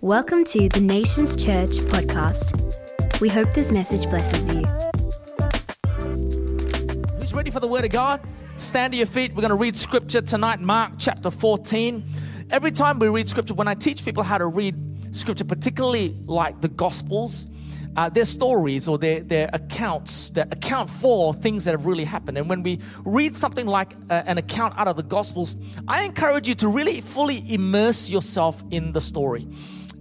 Welcome to the Nations Church podcast. We hope this message blesses you. Who's ready for the Word of God? Stand to your feet. We're going to read Scripture tonight, Mark chapter 14. Every time we read Scripture, when I teach people how to read Scripture, particularly like the Gospels, uh, their stories or their, their accounts that account for things that have really happened. And when we read something like uh, an account out of the Gospels, I encourage you to really fully immerse yourself in the story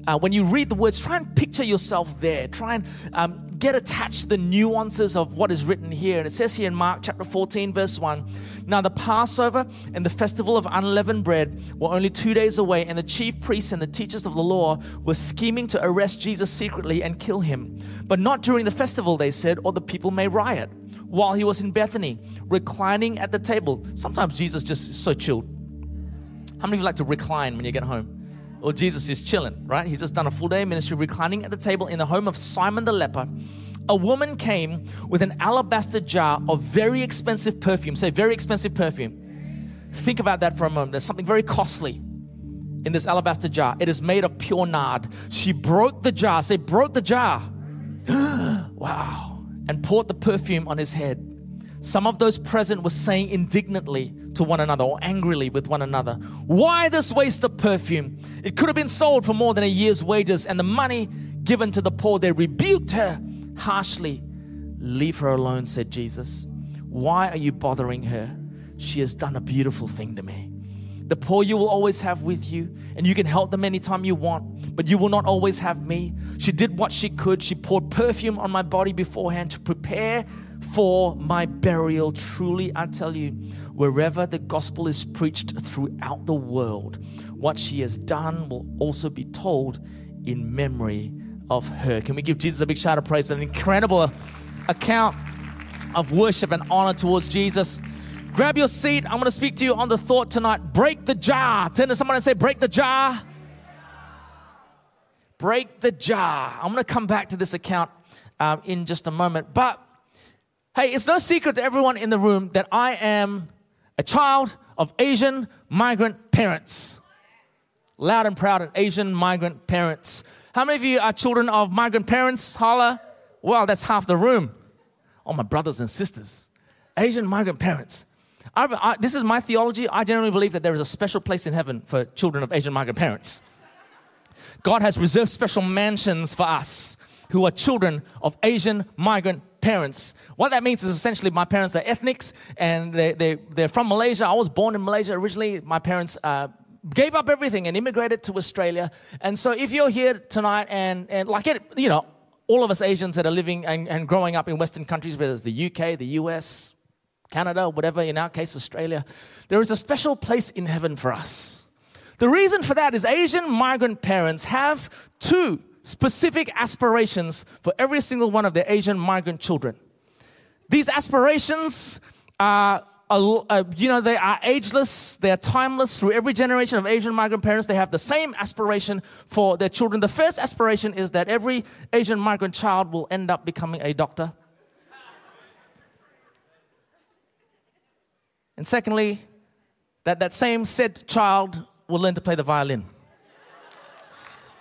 uh, when you read the words, try and picture yourself there. Try and um, get attached to the nuances of what is written here. And it says here in Mark chapter 14, verse 1 Now the Passover and the festival of unleavened bread were only two days away, and the chief priests and the teachers of the law were scheming to arrest Jesus secretly and kill him. But not during the festival, they said, or the people may riot. While he was in Bethany, reclining at the table. Sometimes Jesus just is so chilled. How many of you like to recline when you get home? Well, Jesus is chilling, right? He's just done a full day of ministry, reclining at the table in the home of Simon the leper. A woman came with an alabaster jar of very expensive perfume. Say, very expensive perfume. Think about that for a moment. There's something very costly in this alabaster jar. It is made of pure nard. She broke the jar. Say, broke the jar. wow. And poured the perfume on his head. Some of those present were saying indignantly to one another or angrily with one another, Why this waste of perfume? It could have been sold for more than a year's wages and the money given to the poor. They rebuked her harshly. Leave her alone, said Jesus. Why are you bothering her? She has done a beautiful thing to me. The poor you will always have with you, and you can help them anytime you want, but you will not always have me. She did what she could. She poured perfume on my body beforehand to prepare for my burial. Truly, I tell you, wherever the gospel is preached throughout the world, what she has done will also be told in memory of her. Can we give Jesus a big shout of praise an incredible account of worship and honor towards Jesus? Grab your seat. I'm going to speak to you on the thought tonight. Break the jar. Turn to someone and say, Break the jar. Break the jar. I'm going to come back to this account um, in just a moment. But Hey, it's no secret to everyone in the room that I am a child of Asian migrant parents. Loud and proud of Asian migrant parents. How many of you are children of migrant parents? Holla. Well, that's half the room. All my brothers and sisters. Asian migrant parents. I, this is my theology. I generally believe that there is a special place in heaven for children of Asian migrant parents. God has reserved special mansions for us who are children of Asian migrant parents. What that means is essentially my parents are ethnics and they, they, they're from Malaysia. I was born in Malaysia originally. My parents uh, gave up everything and immigrated to Australia. And so if you're here tonight and, and like it, you know, all of us Asians that are living and, and growing up in Western countries, whether it's the UK, the US, Canada, whatever, in our case, Australia, there is a special place in heaven for us. The reason for that is Asian migrant parents have two specific aspirations for every single one of the Asian migrant children. These aspirations are, uh, you know, they are ageless, they are timeless through every generation of Asian migrant parents. They have the same aspiration for their children. The first aspiration is that every Asian migrant child will end up becoming a doctor. And secondly, that that same said child will learn to play the violin.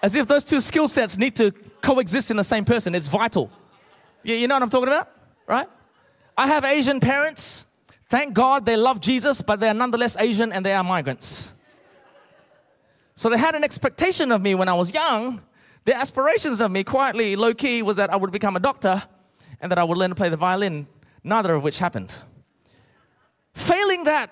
As if those two skill sets need to coexist in the same person. It's vital. You know what I'm talking about? Right? I have Asian parents. Thank God they love Jesus, but they are nonetheless Asian and they are migrants. So they had an expectation of me when I was young. Their aspirations of me, quietly, low key, was that I would become a doctor and that I would learn to play the violin, neither of which happened. Failing that,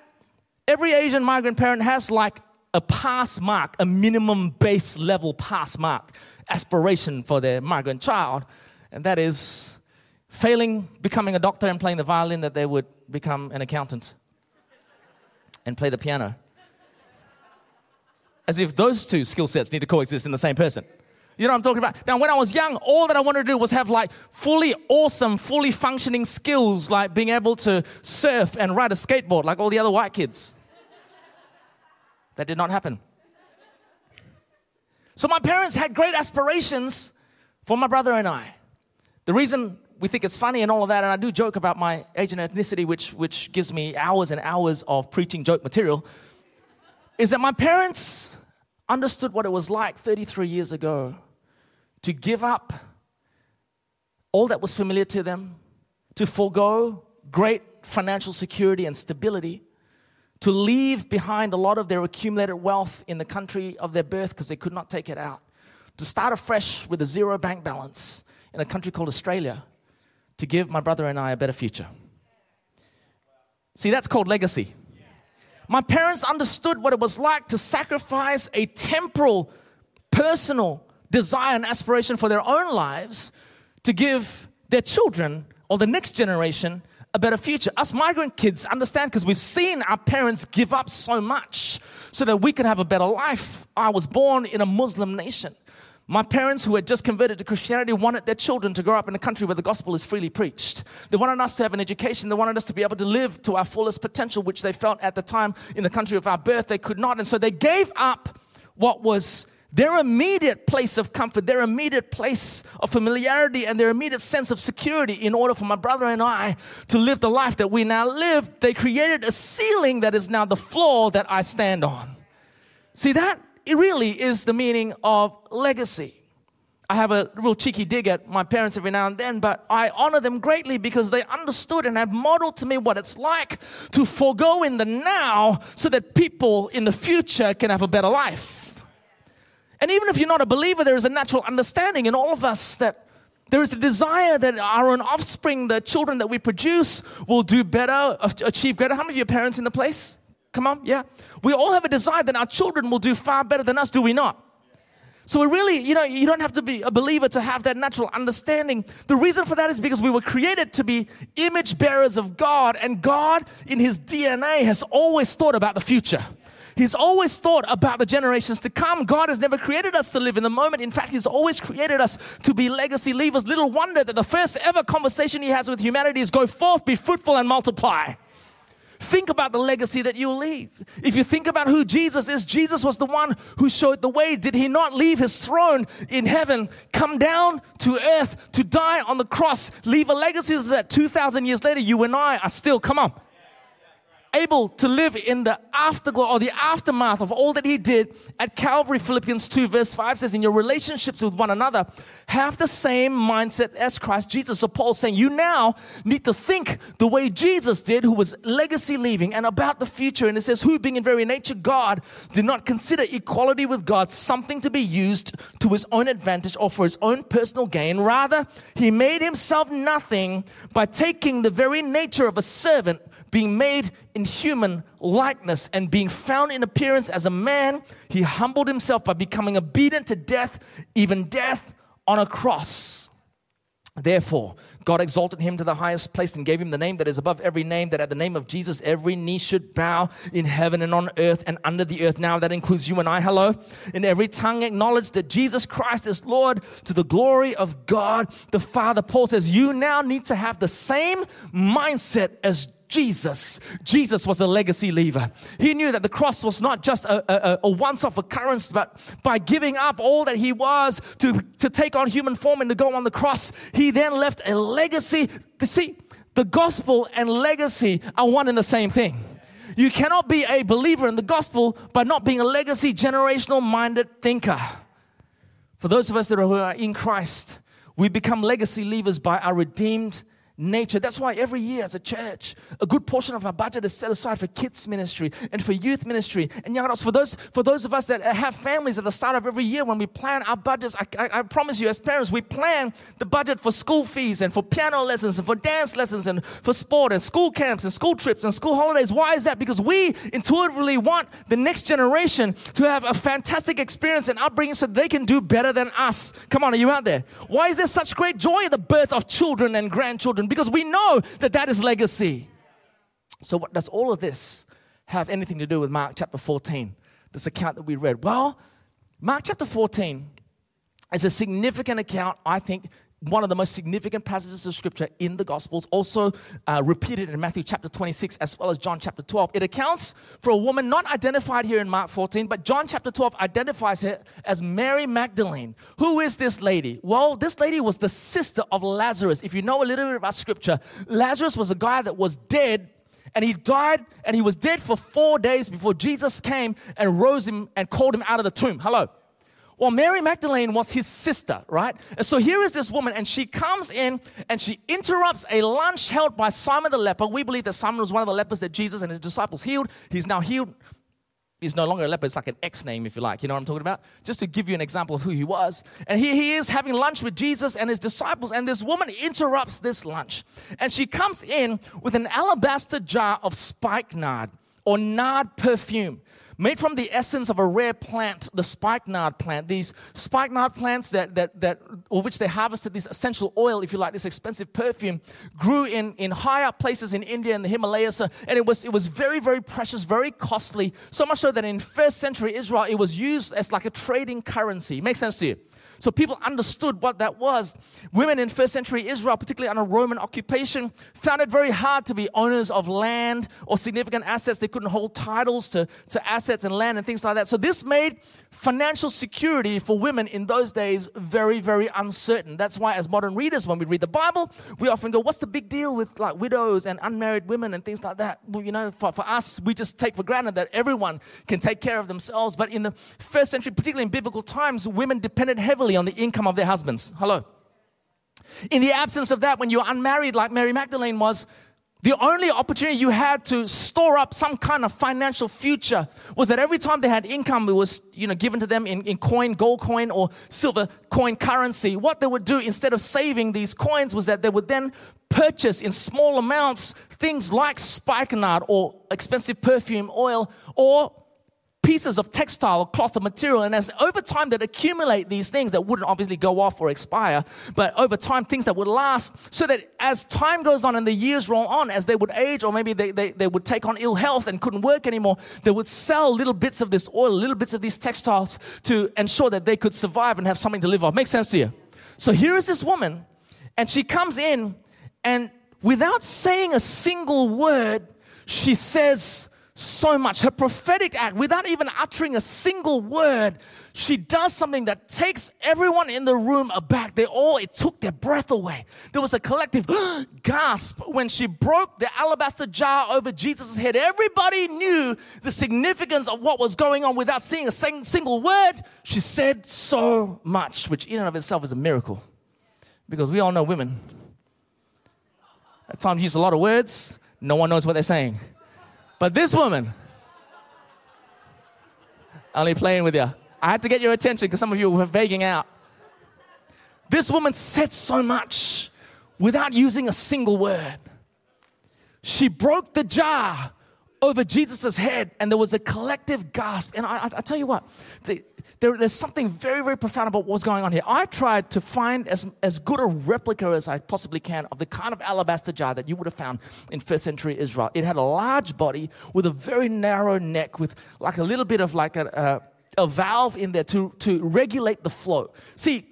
every Asian migrant parent has like a pass mark, a minimum base level pass mark aspiration for their migrant child, and that is failing becoming a doctor and playing the violin, that they would become an accountant and play the piano. As if those two skill sets need to coexist in the same person. You know what I'm talking about? Now, when I was young, all that I wanted to do was have like fully awesome, fully functioning skills, like being able to surf and ride a skateboard like all the other white kids. That did not happen. So my parents had great aspirations for my brother and I. The reason we think it's funny and all of that, and I do joke about my age and ethnicity, which, which gives me hours and hours of preaching joke material, is that my parents understood what it was like 33 years ago to give up all that was familiar to them, to forego great financial security and stability, to leave behind a lot of their accumulated wealth in the country of their birth because they could not take it out, to start afresh with a zero bank balance in a country called Australia, to give my brother and I a better future. See, that's called legacy. My parents understood what it was like to sacrifice a temporal, personal desire and aspiration for their own lives to give their children or the next generation a better future. Us migrant kids understand because we've seen our parents give up so much so that we could have a better life. I was born in a Muslim nation. My parents, who had just converted to Christianity, wanted their children to grow up in a country where the gospel is freely preached. They wanted us to have an education. They wanted us to be able to live to our fullest potential, which they felt at the time in the country of our birth they could not. And so they gave up what was their immediate place of comfort, their immediate place of familiarity, and their immediate sense of security in order for my brother and I to live the life that we now live. They created a ceiling that is now the floor that I stand on. See, that it really is the meaning of legacy. I have a real cheeky dig at my parents every now and then, but I honor them greatly because they understood and have modeled to me what it's like to forego in the now so that people in the future can have a better life. And even if you're not a believer, there is a natural understanding in all of us that there is a desire that our own offspring, the children that we produce, will do better, achieve greater. How many of your parents in the place? Come on, yeah. We all have a desire that our children will do far better than us, do we not? So we really, you know, you don't have to be a believer to have that natural understanding. The reason for that is because we were created to be image bearers of God, and God in His DNA has always thought about the future. He's always thought about the generations to come. God has never created us to live in the moment. In fact, He's always created us to be legacy leavers. Little wonder that the first ever conversation He has with humanity is go forth, be fruitful, and multiply. Think about the legacy that you'll leave. If you think about who Jesus is, Jesus was the one who showed the way. Did he not leave his throne in heaven, come down to earth to die on the cross, leave a legacy that 2,000 years later, you and I are still, come on, able to live in the afterglow or the aftermath of all that he did at Calvary. Philippians 2, verse 5 says, In your relationships with one another, have the same mindset as Christ Jesus. So Paul's saying, You now need to think the way Jesus did, who was legacy leaving and about the future. And it says, Who being in very nature God, did not consider equality with God something to be used to his own advantage or for his own personal gain. Rather, he made himself nothing by taking the very nature of a servant being made in human likeness and being found in appearance as a man, he humbled himself by becoming obedient to death, even death on a cross. Therefore, God exalted him to the highest place and gave him the name that is above every name, that at the name of Jesus every knee should bow in heaven and on earth and under the earth. Now that includes you and I. Hello. And every tongue acknowledge that Jesus Christ is Lord to the glory of God the Father. Paul says, You now need to have the same mindset as Jesus. Jesus was a legacy leaver. He knew that the cross was not just a, a, a once off occurrence, but by giving up all that he was to, to take on human form and to go on the cross, he then left a legacy. See, the gospel and legacy are one and the same thing. You cannot be a believer in the gospel by not being a legacy, generational minded thinker. For those of us that are in Christ, we become legacy leavers by our redeemed nature. That's why every year as a church, a good portion of our budget is set aside for kids ministry and for youth ministry and young adults. For those, for those of us that have families at the start of every year, when we plan our budgets, I, I, I promise you, as parents, we plan the budget for school fees and for piano lessons and for dance lessons and for sport and school camps and school trips and school holidays. Why is that? Because we intuitively want the next generation to have a fantastic experience and upbringing so they can do better than us. Come on, are you out there? Why is there such great joy at the birth of children and grandchildren? Children because we know that that is legacy. So, what does all of this have anything to do with Mark chapter 14, this account that we read? Well, Mark chapter 14 is a significant account, I think, one of the most significant passages of scripture in the Gospels, also uh, repeated in Matthew chapter 26 as well as John chapter 12. It accounts for a woman not identified here in Mark 14, but John chapter 12 identifies her as Mary Magdalene. Who is this lady? Well, this lady was the sister of Lazarus. If you know a little bit about scripture, Lazarus was a guy that was dead And he died and he was dead for four days before Jesus came and rose him and called him out of the tomb. Hello. Well, Mary Magdalene was his sister, right? And so here is this woman, and she comes in and she interrupts a lunch held by Simon the leper. We believe that Simon was one of the lepers that Jesus and his disciples healed. He's now healed He's no longer a leper. It's like an X name, if you like. You know what I'm talking about? Just to give you an example of who he was. And here he is having lunch with Jesus and his disciples. And this woman interrupts this lunch. And she comes in with an alabaster jar of spikenard or nard perfume made from the essence of a rare plant, the spikenard plant. These spikenard plants that, that, that, of which they harvested this essential oil, if you like, this expensive perfume, grew in, in high up places in India and the Himalayas. Uh, and it was, it was very, very precious, very costly. So much so that in first century Israel, it was used as like a trading currency. Makes sense to you? So people understood what that was. Women in first century Israel, particularly under Roman occupation, found it very hard to be owners of land or significant assets. They couldn't hold titles to, to assets and land and things like that. So this made financial security for women in those days very, very uncertain. That's why, as modern readers, when we read the Bible, we often go, What's the big deal with like widows and unmarried women and things like that? Well, you know, for, for us, we just take for granted that everyone can take care of themselves. But in the first century, particularly in biblical times, women depended heavily on the income of their husbands. Hello. In the absence of that, when you're unmarried, like Mary Magdalene was, the only opportunity you had to store up some kind of financial future was that every time they had income, it was you know given to them in, in coin, gold coin, or silver coin currency. What they would do instead of saving these coins was that they would then purchase in small amounts things like spikenard or expensive perfume oil or pieces of textile or cloth or material. And as over time that accumulate these things that wouldn't obviously go off or expire, but over time things that would last so that as time goes on and the years roll on, as they would age or maybe they, they, they would take on ill health and couldn't work anymore, they would sell little bits of this oil, little bits of these textiles to ensure that they could survive and have something to live off. Makes sense to you? So here is this woman and she comes in and without saying a single word, she says, so much. Her prophetic act, without even uttering a single word, she does something that takes everyone in the room aback. They all, it took their breath away. There was a collective gasp when she broke the alabaster jar over Jesus' head. Everybody knew the significance of what was going on without saying a single word. She said so much, which in and of itself is a miracle. Because we all know women at times use a lot of words, no one knows what they're saying. But this woman, only playing with you. I had to get your attention because some of you were vaguing out. This woman said so much without using a single word. She broke the jar over Jesus' head, and there was a collective gasp. And I, I, I tell you what, there, there's something very, very profound about what's going on here. I tried to find as, as good a replica as I possibly can of the kind of alabaster jar that you would have found in first century Israel. It had a large body with a very narrow neck, with like a little bit of like a, a, valve in there to, to regulate the flow. See,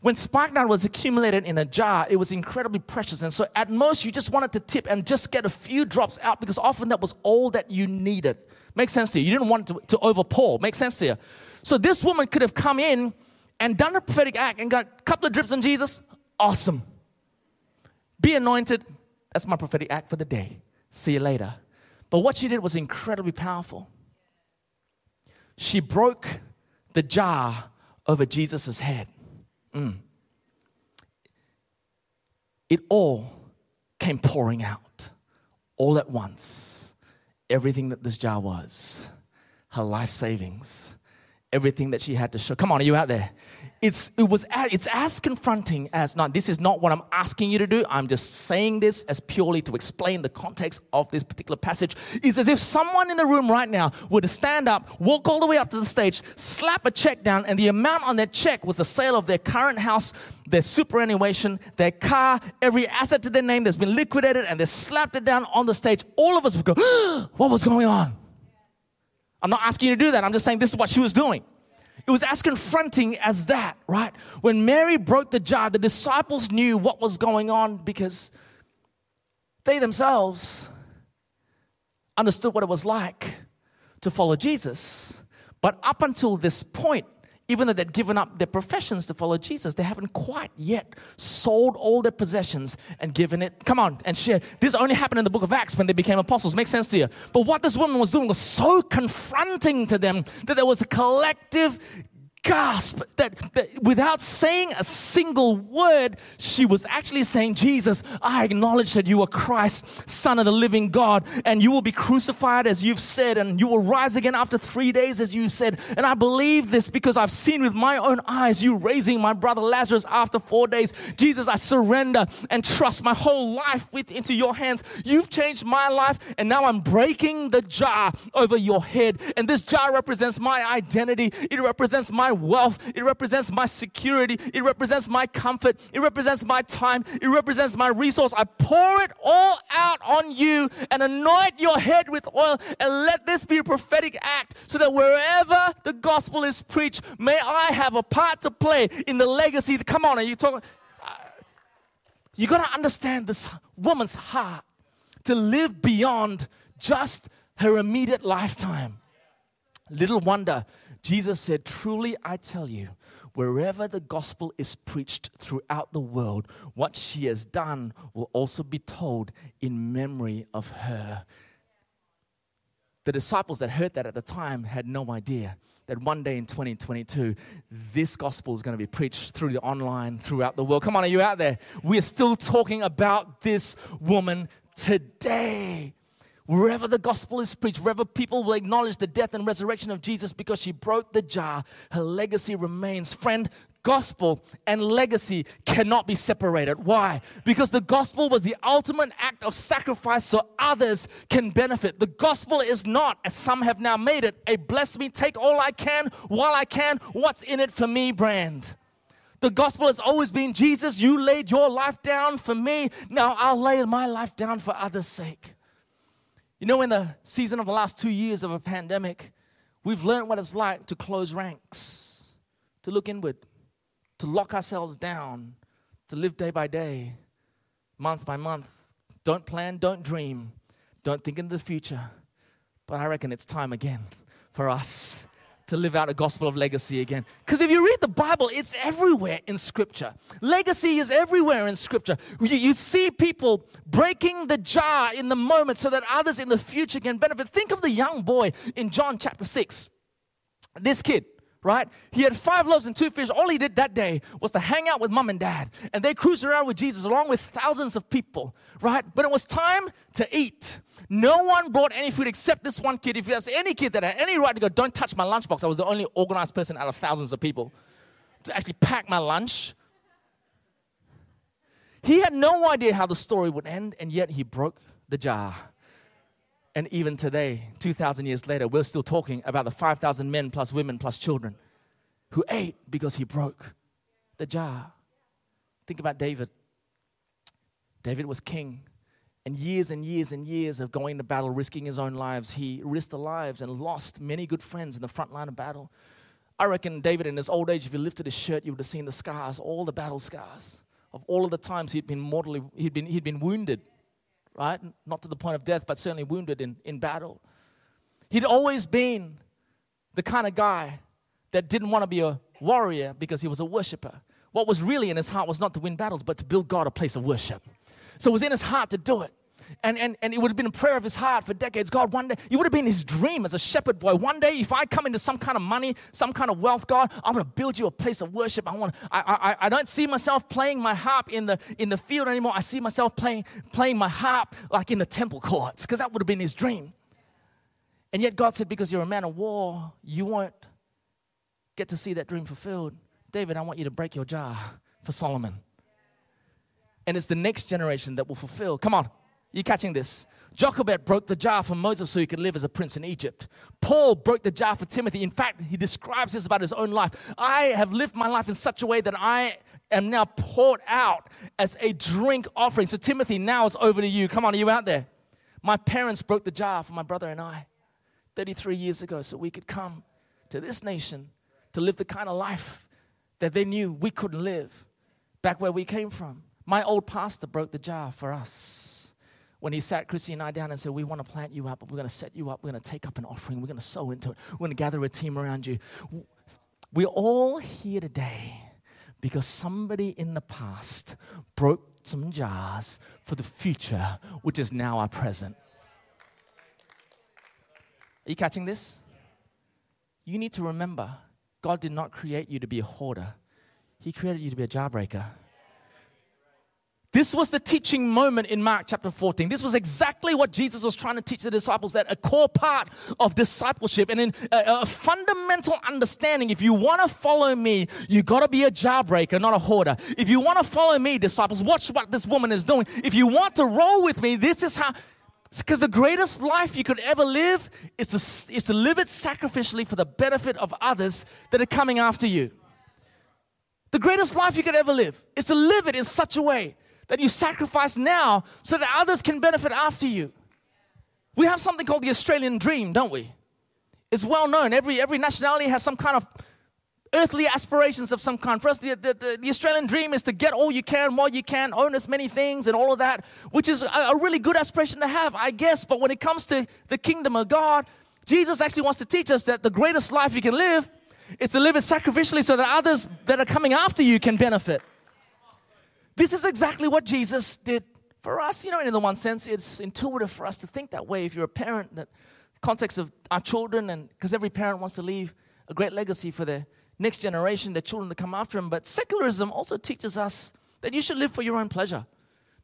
when spikenard was accumulated in a jar, it was incredibly precious. And so at most, you just wanted to tip and just get a few drops out because often that was all that you needed. Makes sense to you. You didn't want to, to overpour. Makes sense to you. So this woman could have come in and done a prophetic act and got a couple of drips on Jesus. Awesome. Be anointed. That's my prophetic act for the day. See you later. But what she did was incredibly powerful. She broke the jar over Jesus' head. Mm. It all came pouring out all at once. Everything that this jar was her life savings, everything that she had to show. Come on, are you out there? It's, it was, it's as confronting as not. This is not what I'm asking you to do. I'm just saying this as purely to explain the context of this particular passage. Is as if someone in the room right now were to stand up, walk all the way up to the stage, slap a check down, and the amount on that check was the sale of their current house, their superannuation, their car, every asset to their name that's been liquidated, and they slapped it down on the stage. All of us would go, What was going on? I'm not asking you to do that. I'm just saying this is what she was doing. It was as confronting as that, right? When Mary broke the jar, the disciples knew what was going on because they themselves understood what it was like to follow Jesus. But up until this point even though they'd given up their professions to follow Jesus, they haven't quite yet sold all their possessions and given it. Come on and share. This only happened in the book of Acts when they became apostles. Makes sense to you? But what this woman was doing was so confronting to them that there was a collective gasp that, that, without saying a single word, she was actually saying, Jesus, I acknowledge that you are Christ, Son of the living God, and you will be crucified as you've said, and you will rise again after three days as you said. And I believe this because I've seen with my own eyes you raising my brother Lazarus after four days. Jesus, I surrender and trust my whole life with, into your hands. You've changed my life, and now I'm breaking the jar over your head. And this jar represents my identity. It represents my my wealth. It represents my security. It represents my comfort. It represents my time. It represents my resource. I pour it all out on you and anoint your head with oil and let this be a prophetic act so that wherever the gospel is preached, may I have a part to play in the legacy. Come on, are you talking? Uh, you got to understand this woman's heart to live beyond just her immediate lifetime. Little wonder Jesus said, Truly I tell you, wherever the gospel is preached throughout the world, what she has done will also be told in memory of her. The disciples that heard that at the time had no idea that one day in 2022, this gospel is going to be preached through the online throughout the world. Come on, are you out there? We are still talking about this woman today. Wherever the gospel is preached, wherever people will acknowledge the death and resurrection of Jesus because she broke the jar, her legacy remains. Friend, gospel and legacy cannot be separated. Why? Because the gospel was the ultimate act of sacrifice so others can benefit. The gospel is not, as some have now made it, a bless me, take all I can while I can, what's in it for me brand. The gospel has always been Jesus, you laid your life down for me. Now I'll lay my life down for others' sake. You know, in the season of the last two years of a pandemic, we've learned what it's like to close ranks, to look inward, to lock ourselves down, to live day by day, month by month. Don't plan, don't dream, don't think into the future. But I reckon it's time again for us to live out a gospel of legacy again. Because if you read the Bible, it's everywhere in Scripture. Legacy is everywhere in Scripture. You, you, see people breaking the jar in the moment so that others in the future can benefit. Think of the young boy in John chapter 6. This kid, right? He had five loaves and two fish. All he did that day was to hang out with mom and dad. And they cruised around with Jesus along with thousands of people, right? But it was time to eat. No one brought any food except this one kid. If there's any kid that had any right to go, don't touch my lunchbox, I was the only organized person out of thousands of people to actually pack my lunch. He had no idea how the story would end, and yet he broke the jar. And even today, 2,000 years later, we're still talking about the 5,000 men plus women plus children who ate because he broke the jar. Think about David. David was king and years and years and years of going to battle, risking his own lives, he risked the lives and lost many good friends in the front line of battle. I reckon David, in his old age, if he lifted his shirt, you would have seen the scars, all the battle scars of all of the times he'd been mortally, he'd been, he'd been wounded, right? Not to the point of death, but certainly wounded in, in battle. He'd always been the kind of guy that didn't want to be a warrior because he was a worshiper. What was really in his heart was not to win battles, but to build God a place of worship. So it was in his heart to do it. And, and, and it would have been a prayer of his heart for decades. God, one day, it would have been his dream as a shepherd boy. One day, if I come into some kind of money, some kind of wealth, God, I'm going to build you a place of worship. I, want, I, I, I don't see myself playing my harp in the, in the field anymore. I see myself playing, playing my harp like in the temple courts, because that would have been his dream. And yet, God said, because you're a man of war, you won't get to see that dream fulfilled. David, I want you to break your jar for Solomon and it's the next generation that will fulfill. Come on, you catching this? Jochebed broke the jar for Moses so he could live as a prince in Egypt. Paul broke the jar for Timothy. In fact, he describes this about his own life. I have lived my life in such a way that I am now poured out as a drink offering. So, Timothy, now it's over to you. Come on, are you out there? My parents broke the jar for my brother and I 33 years ago so we could come to this nation to live the kind of life that they knew we couldn't live back where we came from. My old pastor broke the jar for us when he sat Chrissy and I down and said, We want to plant you up, we're going to set you up. We're going to take up an offering. We're going to sow into it. We're going to gather a team around you. We're all here today because somebody in the past broke some jars for the future, which is now our present. Are you catching this? You need to remember God did not create you to be a hoarder, He created you to be a jarbreaker. This was the teaching moment in Mark chapter 14. This was exactly what Jesus was trying to teach the disciples that a core part of discipleship and a, uh, a fundamental understanding if you want to follow me, you got to be a jarbreaker, not a hoarder. If you want to follow me, disciples, watch what this woman is doing. If you want to roll with me, this is how because the greatest life you could ever live is to, is to live it sacrificially for the benefit of others that are coming after you. The greatest life you could ever live is to live it in such a way that you sacrifice now so that others can benefit after you. We have something called the Australian dream, don't we? It's well known. Every, every nationality has some kind of earthly aspirations of some kind. For us, the, the, the, Australian dream is to get all you can while you can, own as many things and all of that, which is a, a really good aspiration to have, I guess. But when it comes to the kingdom of God, Jesus actually wants to teach us that the greatest life you can live is to live it sacrificially so that others that are coming after you can benefit. This is exactly what Jesus did for us. You know, in the one sense, it's intuitive for us to think that way. If you're a parent, that context of our children, and because every parent wants to leave a great legacy for their next generation, their children to come after them. But secularism also teaches us that you should live for your own pleasure.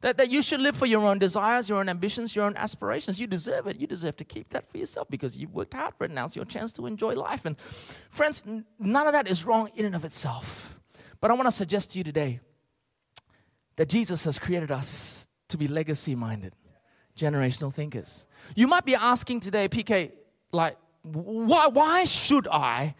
That, that you should live for your own desires, your own ambitions, your own aspirations. You deserve it. You deserve to keep that for yourself because you've worked hard for it. Now's your chance to enjoy life. And friends, none of that is wrong in and of itself. But I want to suggest to you today that Jesus has created us to be legacy minded, generational thinkers. You might be asking today, PK, like, why, why should I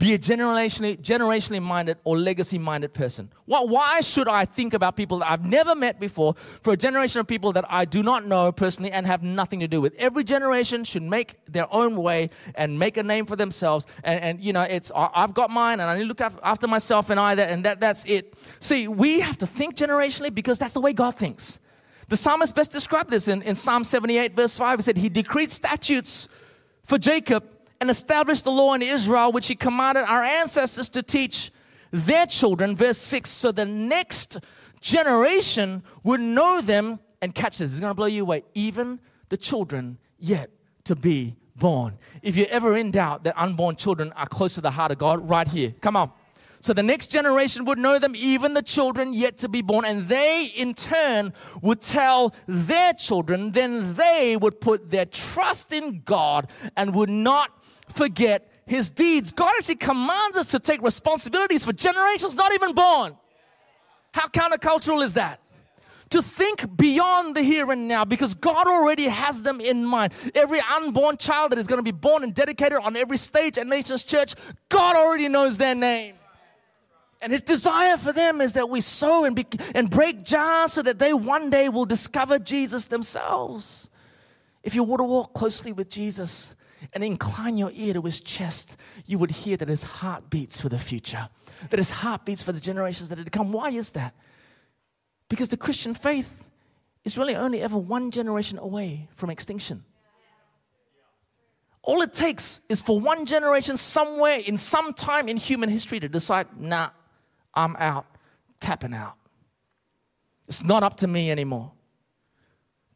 be a generationally, generationally minded or legacy minded person? Why, why should I think about people that I've never met before for a generation of people that I do not know personally and have nothing to do with? Every generation should make their own way and make a name for themselves. And, and you know, it's I've got mine and I need to look after myself and I and that, that's it. See, we have to think generationally because that's the way God thinks. The psalmist best described this in, in Psalm 78, verse 5. He said, He decreed statutes for Jacob and established the law in Israel, which he commanded our ancestors to teach their children. Verse 6 so the next generation would know them and catch this. It's going to blow you away. Even the children yet to be born. If you're ever in doubt that unborn children are close to the heart of God, right here. Come on. So the next generation would know them, even the children yet to be born, and they in turn would tell their children. Then they would put their trust in God and would not forget his deeds. God actually commands us to take responsibilities for generations not even born. How countercultural is that? To think beyond the here and now because God already has them in mind. Every unborn child that is going to be born and dedicated on every stage at Nations Church, God already knows their name. And his desire for them is that we sow and, be, and break jars so that they one day will discover Jesus themselves. If you were to walk closely with Jesus, and incline your ear to his chest, you would hear that his heart beats for the future, that his heart beats for the generations that are to come. Why is that? Because the Christian faith is really only ever one generation away from extinction. All it takes is for one generation somewhere in some time in human history to decide, nah, I'm out, tapping out. It's not up to me anymore.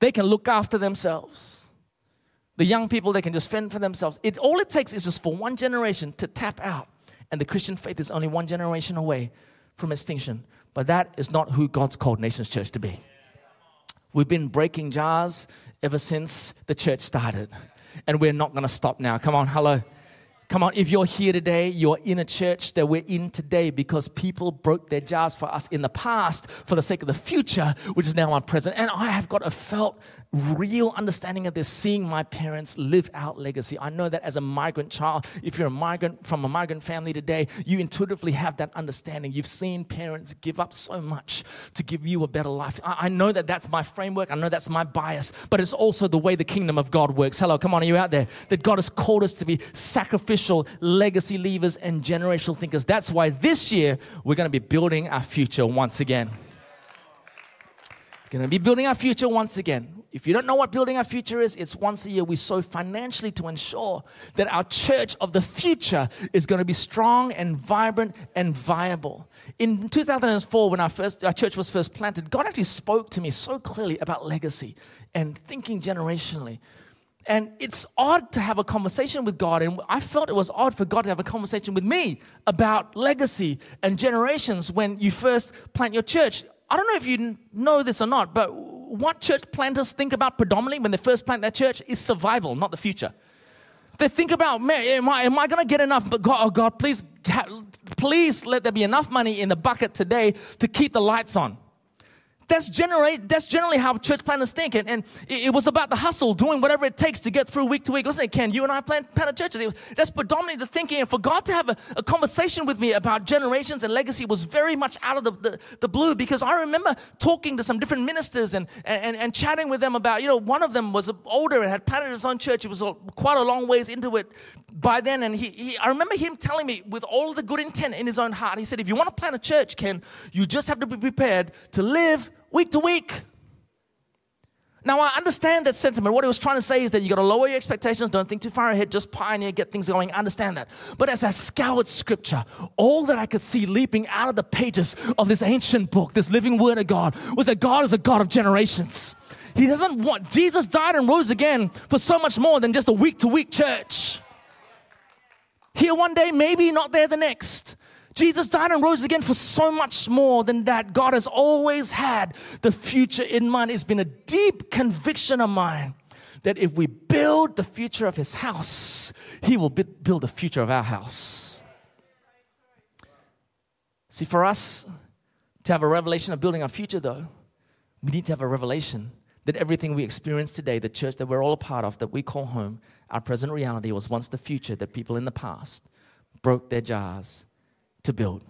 They can look after themselves. The young people, they can just fend for themselves. It, all it takes is just for one generation to tap out. And the Christian faith is only one generation away from extinction. But that is not who God's called Nations Church to be. We've been breaking jars ever since the church started. And we're not going to stop now. Come on, hello. Come on, if you're here today, you're in a church that we're in today because people broke their jars for us in the past for the sake of the future, which is now our present. And I have got a felt real understanding of this, seeing my parents live out legacy. I know that as a migrant child, if you're a migrant from a migrant family today, you intuitively have that understanding. You've seen parents give up so much to give you a better life. I, I know that that's my framework. I know that's my bias, but it's also the way the kingdom of God works. Hello, come on, are you out there? That God has called us to be sacrificial legacy leavers and generational thinkers. That's why this year we're going to be building our future once again. We're going to be building our future once again If you don't know what building our future is, it's once a year we sow financially to ensure that our church of the future is going to be strong and vibrant and viable. In 2004, when our, first, our church was first planted, God actually spoke to me so clearly about legacy and thinking generationally. And it's odd to have a conversation with God. And I felt it was odd for God to have a conversation with me about legacy and generations when you first plant your church. I don't know if you know this or not, but what church planters think about predominantly when they first plant their church is survival, not the future. They think about, man, am I, am I going to get enough? But God, oh God, please, please let there be enough money in the bucket today to keep the lights on. That's generally, that's generally how church planters think. And, and it, it, was about the hustle, doing whatever it takes to get through week to week. Listen, Ken, you and I plan, planted churches. Was, that's predominantly the thinking. And for God to have a, a, conversation with me about generations and legacy was very much out of the, the, the, blue because I remember talking to some different ministers and, and, and chatting with them about, you know, one of them was older and had planted his own church. He was quite a long ways into it by then. And he, he, I remember him telling me with all the good intent in his own heart, he said, if you want to plant a church, Ken, you just have to be prepared to live week to week. Now, I understand that sentiment. What he was trying to say is that you got to lower your expectations, don't think too far ahead, just pioneer, get things going. I understand that. But as I scoured scripture, all that I could see leaping out of the pages of this ancient book, this living word of God, was that God is a God of generations. He doesn't want, Jesus died and rose again for so much more than just a week to week church. Here one day, maybe not there the next. Jesus died and rose again for so much more than that. God has always had the future in mind. It's been a deep conviction of mine that if we build the future of his house, he will build the future of our house. See, for us to have a revelation of building our future, though, we need to have a revelation that everything we experience today, the church that we're all a part of, that we call home, our present reality was once the future that people in the past broke their jars to build.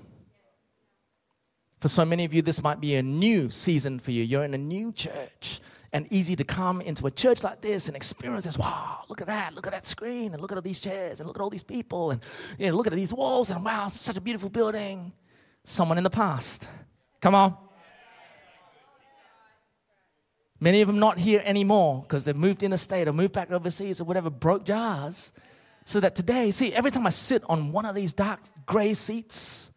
For so many of you, this might be a new season for you. You're in a new church and easy to come into a church like this and experience this. Wow, look at that, look at that screen, and look at all these chairs, and look at all these people, and you know, look at these walls, and wow, it's such a beautiful building. Someone in the past. Come on. Many of them not here anymore because they've moved interstate or moved back overseas or whatever, broke jars so that today, see, every time I sit on one of these dark gray seats,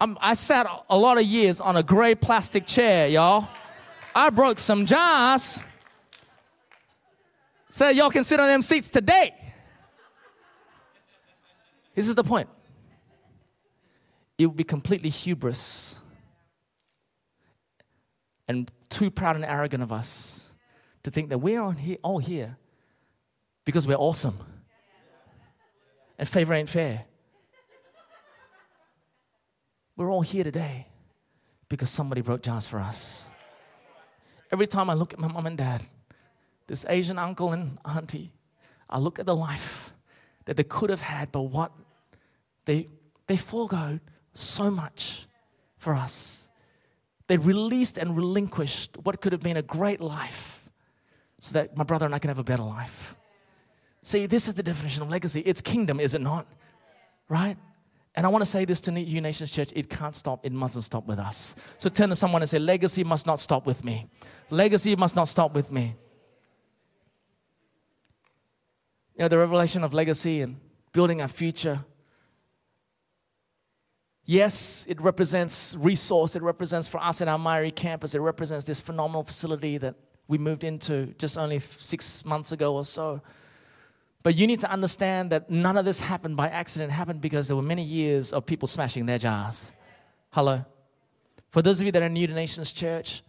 I'm, i sat a lot of years on a gray plastic chair, y'all. I broke some jars so that y'all can sit on them seats today. This is the point. It would be completely hubris and too proud and arrogant of us to think that we're all here because we're awesome and favor ain't fair. We're all here today because somebody broke jars for us. Every time I look at my mom and dad, this Asian uncle and auntie, I look at the life that they could have had, but what they they forego so much for us. They released and relinquished what could have been a great life so that my brother and I can have a better life. See, this is the definition of legacy. It's kingdom, is it not? Right? And I want to say this to you, Nations Church it can't stop, it mustn't stop with us. So turn to someone and say, Legacy must not stop with me. Legacy must not stop with me. You know, the revelation of legacy and building our future. Yes, it represents resource. It represents for us in our Myaree campus, it represents this phenomenal facility that we moved into just only six months ago or so. But you need to understand that none of this happened by accident. It happened because there were many years of people smashing their jars. Hello? For those of you that are new to Nations Church,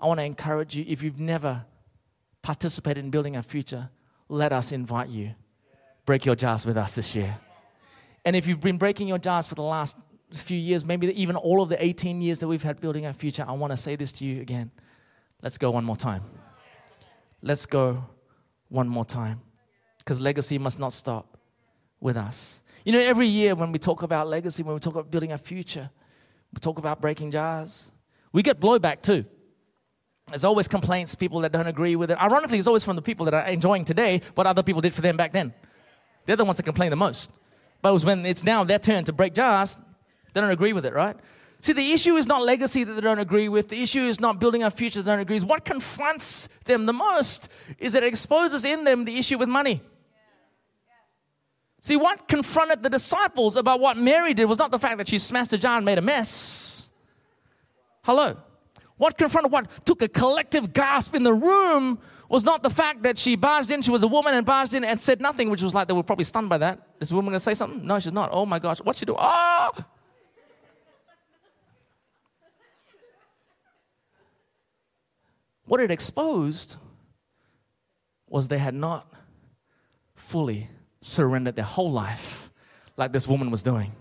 I want to encourage you if you've never participated in building our future, let us invite you. Break your jars with us this year. And if you've been breaking your jars for the last few years, maybe even all of the 18 years that we've had building our future, I want to say this to you again. Let's go one more time. Let's go one more time because legacy must not stop with us. You know, every year when we talk about legacy, when we talk about building a future, we talk about breaking jars, we get blowback too. There's always complaints, people that don't agree with it. Ironically, it's always from the people that are enjoying today what other people did for them back then. They're the ones that complain the most. But it was when it's now their turn to break jars, they don't agree with it, right? See, the issue is not legacy that they don't agree with. The issue is not building a future that they don't agree with. What confronts them the most is that it exposes in them the issue with money. See, what confronted the disciples about what Mary did was not the fact that she smashed a jar and made a mess. Hello. What confronted, what took a collective gasp in the room was not the fact that she barged in, she was a woman and barged in and said nothing, which was like they were probably stunned by that. Is the woman gonna say something? No, she's not. Oh my gosh, what's she do? Oh! What it exposed was they had not fully surrendered their whole life like this woman was doing.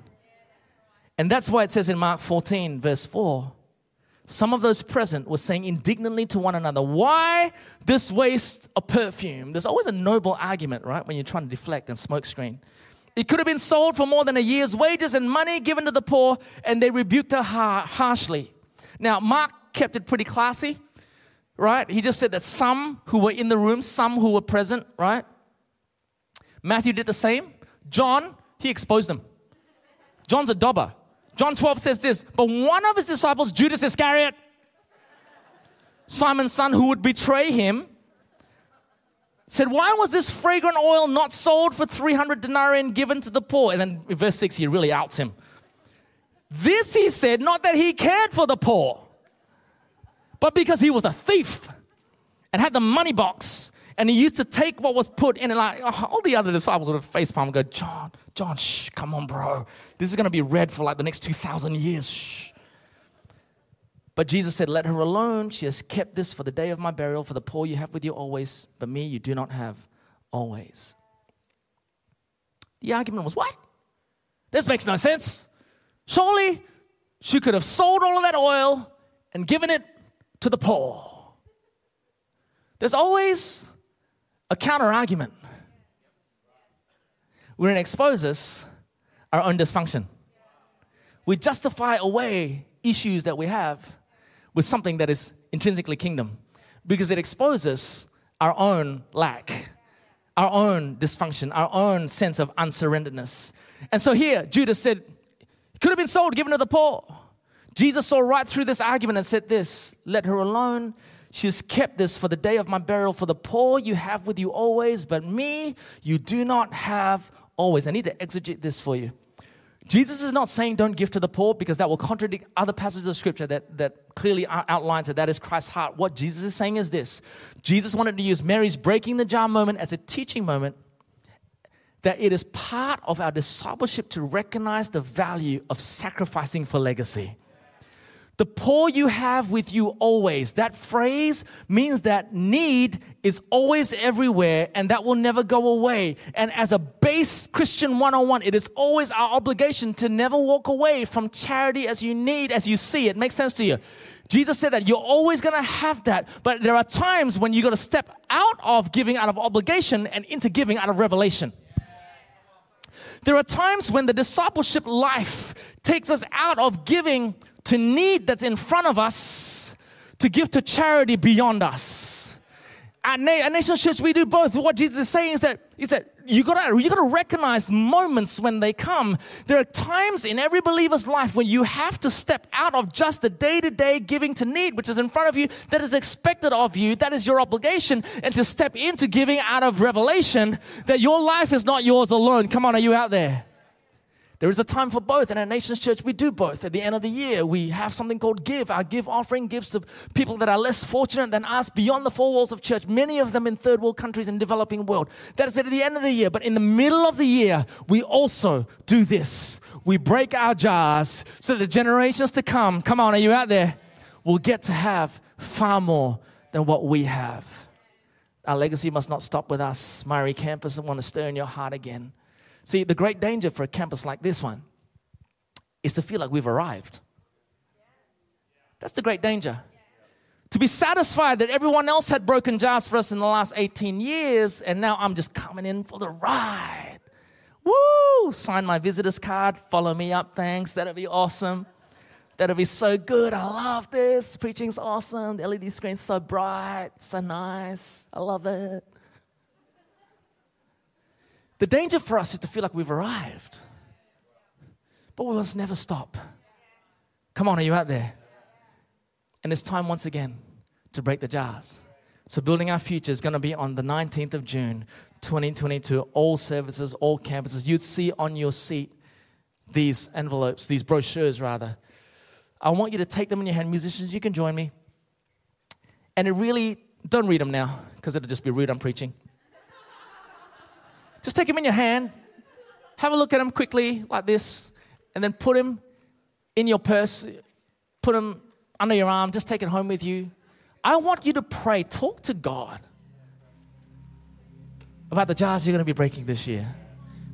And that's why it says in Mark 14, verse 4, some of those present were saying indignantly to one another, Why this waste of perfume? There's always a noble argument, right, when you're trying to deflect and smokescreen. It could have been sold for more than a year's wages and money given to the poor, and they rebuked her harshly. Now, Mark kept it pretty classy right? He just said that some who were in the room, some who were present, right? Matthew did the same. John, he exposed them. John's a dobber. John 12 says this, but one of his disciples, Judas Iscariot, Simon's son who would betray him, said, Why was this fragrant oil not sold for 300 denarii and given to the poor? And then in verse 6, he really outs him. This he said, not that he cared for the poor but because he was a thief and had the money box and he used to take what was put in and like oh, all the other disciples would have face palm and go, John, John, shh, come on, bro. This is gonna be read for like the next 2,000 years. Shh. But Jesus said, Let her alone. She has kept this for the day of my burial. For the poor you have with you always, but me you do not have always. The argument was, What? This makes no sense. Surely she could have sold all of that oil and given it to the poor. There's always a counter argument. When it exposes our own dysfunction, we justify away issues that we have with something that is intrinsically kingdom because it exposes our own lack, our own dysfunction, our own sense of unsurrenderedness. And so here, Judas said, could have been sold, given to the poor. Jesus saw right through this argument and said this Let her alone. She has kept this for the day of my burial. For the poor you have with you always, but me you do not have always. I need to exegete this for you. Jesus is not saying don't give to the poor because that will contradict other passages of scripture that, that clearly outlines that that is Christ's heart. What Jesus is saying is this Jesus wanted to use Mary's breaking the jar moment as a teaching moment that it is part of our discipleship to recognize the value of sacrificing for legacy. The poor you have with you always. That phrase means that need is always everywhere and that will never go away. And as a base Christian 101, it is always our obligation to never walk away from charity as you need, as you see it. Makes sense to you? Jesus said that you're always gonna have that, but there are times when you gotta step out of giving out of obligation and into giving out of revelation. There are times when the discipleship life takes us out of giving to need that's in front of us to give to charity beyond us. At, Na- at Nation Church, we do both. What Jesus is saying is that, is that you gotta, you gotta recognize moments when they come. There are times in every believer's life when you have to step out of just the day to day giving to need, which is in front of you, that is expected of you, that is your obligation, and to step into giving out of revelation that your life is not yours alone. Come on, are you out there? There is a time for both, and at Nations Church, we do both. At the end of the year, we have something called Give. Our Give offering gives to people that are less fortunate than us beyond the four walls of church, many of them in third world countries and developing world. That is at the end of the year. But in the middle of the year, we also do this. We break our jars so that the generations to come, come on, are you out there? Will get to have far more than what we have. Our legacy must not stop with us. Myaree Campus, I want to stir in your heart again. See, the great danger for a campus like this one is to feel like we've arrived. That's the great danger. To be satisfied that everyone else had broken jars for us in the last 18 years, and now I'm just coming in for the ride. Woo! Sign my visitor's card, follow me up, thanks. That'll be awesome. That'll be so good. I love this. Preaching's awesome. The LED screen's so bright, so nice. I love it. The danger for us is to feel like we've arrived. But we must never stop. Come on, are you out there? And it's time once again to break the jars. So, Building Our Future is going to be on the 19th of June, 2022. All services, all campuses. You'd see on your seat these envelopes, these brochures, rather. I want you to take them in your hand. Musicians, you can join me. And it really, don't read them now, because it'll just be rude. I'm preaching. Just take them in your hand, have a look at them quickly, like this, and then put them in your purse, put them under your arm, just take it home with you. I want you to pray, talk to God about the jars you're going to be breaking this year.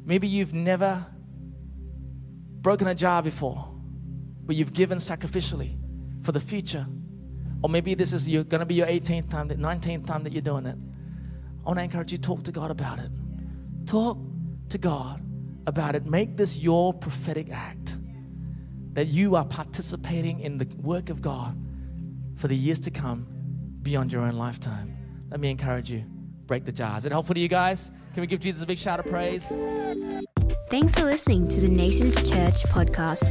Maybe you've never broken a jar before, but you've given sacrificially for the future. Or maybe this is going to be your 18th time, the 19th time that you're doing it. I want to encourage you to talk to God about it. Talk to God about it. Make this your prophetic act that you are participating in the work of God for the years to come beyond your own lifetime. Let me encourage you. Break the jar. Is it helpful to you guys? Can we give Jesus a big shout of praise? Thanks for listening to the Nations Church podcast.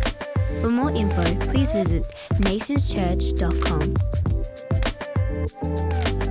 For more info, please visit nationschurch.com.